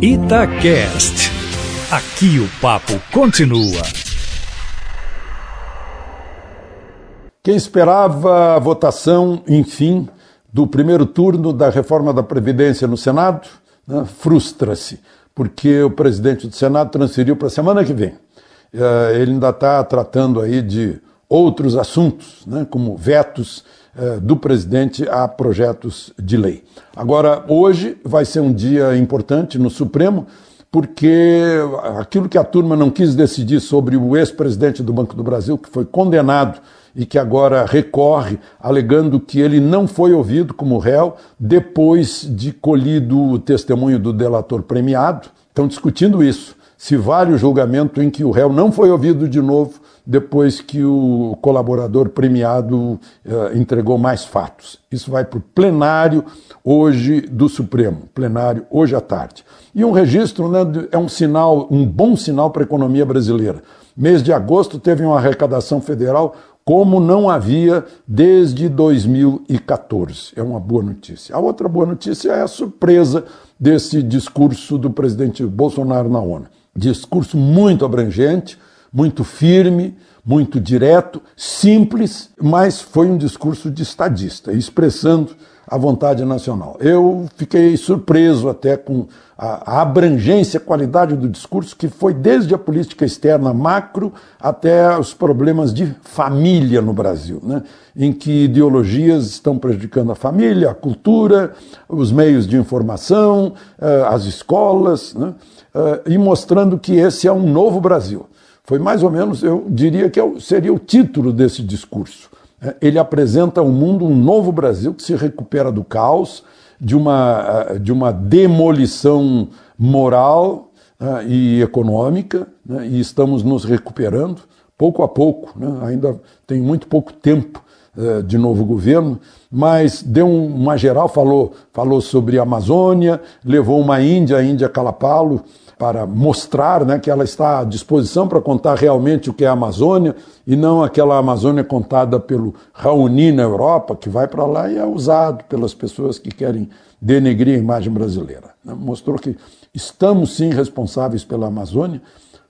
Itacast. Aqui o papo continua. Quem esperava a votação, enfim, do primeiro turno da reforma da Previdência no Senado, né, frustra-se, porque o presidente do Senado transferiu para a semana que vem. Uh, ele ainda está tratando aí de outros assuntos, né, como vetos eh, do presidente a projetos de lei. Agora, hoje vai ser um dia importante no Supremo, porque aquilo que a turma não quis decidir sobre o ex-presidente do Banco do Brasil, que foi condenado e que agora recorre, alegando que ele não foi ouvido como réu depois de colhido o testemunho do delator premiado, estão discutindo isso. Se vale o julgamento em que o réu não foi ouvido de novo depois que o colaborador premiado uh, entregou mais fatos. Isso vai para o plenário hoje do Supremo, plenário hoje à tarde. E um registro né, é um sinal, um bom sinal para a economia brasileira. Mês de agosto teve uma arrecadação federal como não havia desde 2014. É uma boa notícia. A outra boa notícia é a surpresa desse discurso do presidente Bolsonaro na ONU. Discurso muito abrangente, muito firme, muito direto, simples, mas foi um discurso de estadista, expressando a vontade nacional. Eu fiquei surpreso até com a, abrangência, a qualidade do discurso, que foi desde a política externa macro até os problemas de família no Brasil, né? em que ideologias estão prejudicando a família, a cultura, os meios de informação, eh, as escolas, né? Eh, e mostrando que esse é um novo Brasil. Foi mais ou menos, eu diria que é seria o título desse discurso. É, ele apresenta ao mundo um novo Brasil que se recupera do caos, de uma, de uma demolição moral né, e econômica, né, e estamos nos recuperando pouco a pouco. Né, ainda tem muito pouco tempo é, de novo governo, mas deu uma geral, falou, falou sobre a Amazônia, levou uma Índia, a Índia Calapalo, para mostrar né, que ela está à disposição para contar realmente o que é a Amazônia e não aquela Amazônia contada pelo Raoni na Europa, que vai para lá e é usado pelas pessoas que querem denegrir a imagem brasileira. Né? Mostrou que estamos sim responsáveis pela Amazônia,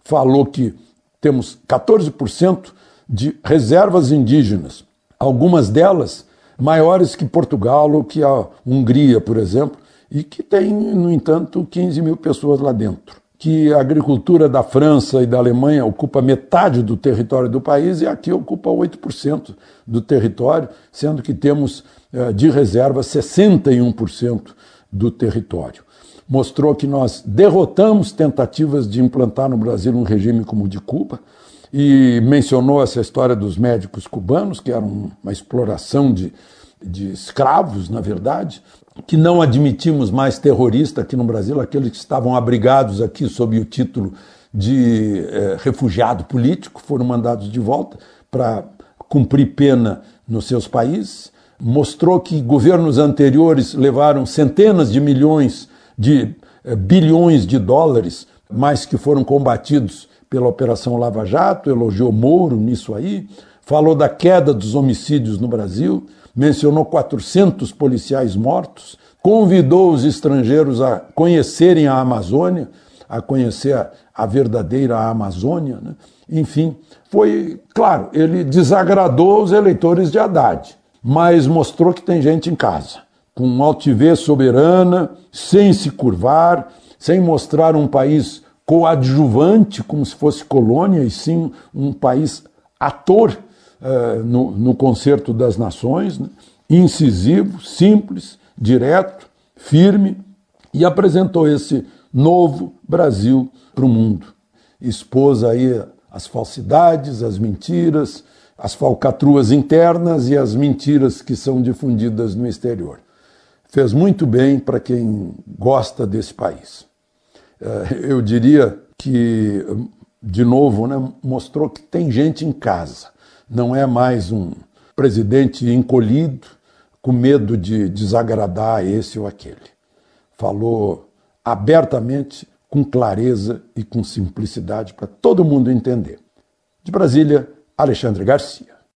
falou que temos 14% de reservas indígenas, algumas delas maiores que Portugal ou que a Hungria, por exemplo, e que tem, no entanto, 15 mil pessoas lá dentro. Que a agricultura da França e da Alemanha ocupa metade do território do país e aqui ocupa 8% do território, sendo que temos eh, de reserva 61% do território. Mostrou que nós derrotamos tentativas de implantar no Brasil um regime como o de Cuba e mencionou essa história dos médicos cubanos, que era uma exploração de, de escravos, na verdade, que não admitimos mais terrorista aqui no Brasil, aqueles que estavam abrigados aqui sob o título de eh, refugiado político, foram mandados de volta para cumprir pena nos seus países. Mostrou que governos anteriores levaram centenas de milhões de eh, bilhões de dólares, mas que foram combatidos pela Operação Lava Jato, elogiou Moro nisso aí, falou da queda dos homicídios no Brasil, mencionou 400 policiais mortos, convidou os estrangeiros a conhecerem a Amazônia, a conhecer a, a verdadeira Amazônia. Né? Enfim, foi, claro, ele desagradou os eleitores de Haddad, mas mostrou que tem gente em casa, com altivez soberana, sem se curvar, sem mostrar um país coadjuvante, como se fosse colônia, e sim um país ator uh, no, no concerto das nações, né? incisivo, simples, direto, firme, e apresentou esse novo Brasil para o mundo. Expôs aí as falsidades, as mentiras, as falcatruas internas e as mentiras que são difundidas no exterior. Fez muito bem para quem gosta desse país. Eh, eu diria que, de novo, né, mostrou que tem gente em casa não é mais um presidente encolhido, com medo de desagradar esse ou aquele. Falou abertamente, com clareza e com simplicidade para todo mundo entender. De Brasília, Alexandre Garcia.